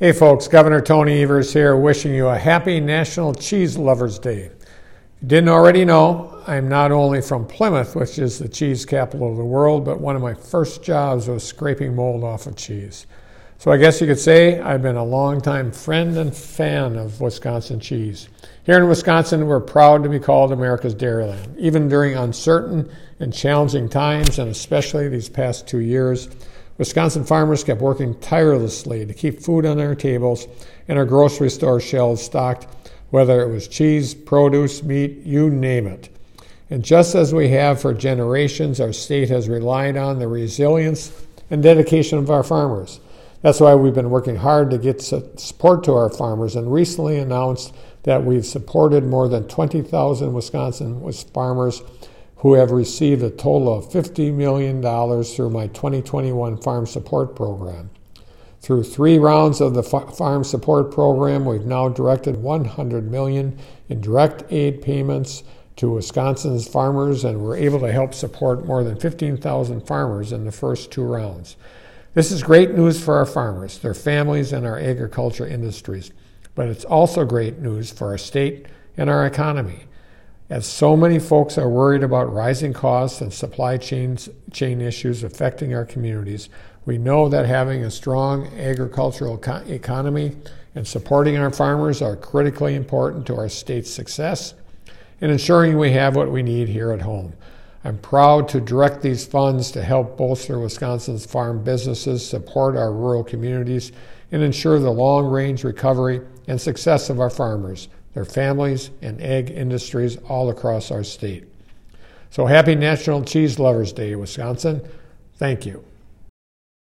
Hey folks, Governor Tony Evers here, wishing you a happy National Cheese Lovers Day. If you didn't already know, I'm not only from Plymouth, which is the cheese capital of the world, but one of my first jobs was scraping mold off of cheese. So I guess you could say I've been a longtime friend and fan of Wisconsin cheese. Here in Wisconsin, we're proud to be called America's Dairyland. Even during uncertain and challenging times, and especially these past two years, Wisconsin farmers kept working tirelessly to keep food on our tables and our grocery store shelves stocked, whether it was cheese, produce, meat, you name it. And just as we have for generations, our state has relied on the resilience and dedication of our farmers. That's why we've been working hard to get support to our farmers and recently announced that we've supported more than 20,000 Wisconsin farmers who have received a total of $50 million through my 2021 Farm Support Program. Through three rounds of the Farm Support Program, we've now directed 100 million in direct aid payments to Wisconsin's farmers, and we're able to help support more than 15,000 farmers in the first two rounds. This is great news for our farmers, their families, and our agriculture industries, but it's also great news for our state and our economy. As so many folks are worried about rising costs and supply chains, chain issues affecting our communities, we know that having a strong agricultural co- economy and supporting our farmers are critically important to our state's success and ensuring we have what we need here at home. I'm proud to direct these funds to help bolster Wisconsin's farm businesses, support our rural communities, and ensure the long range recovery and success of our farmers their families, and ag industries all across our state. So happy National Cheese Lovers Day, Wisconsin. Thank you.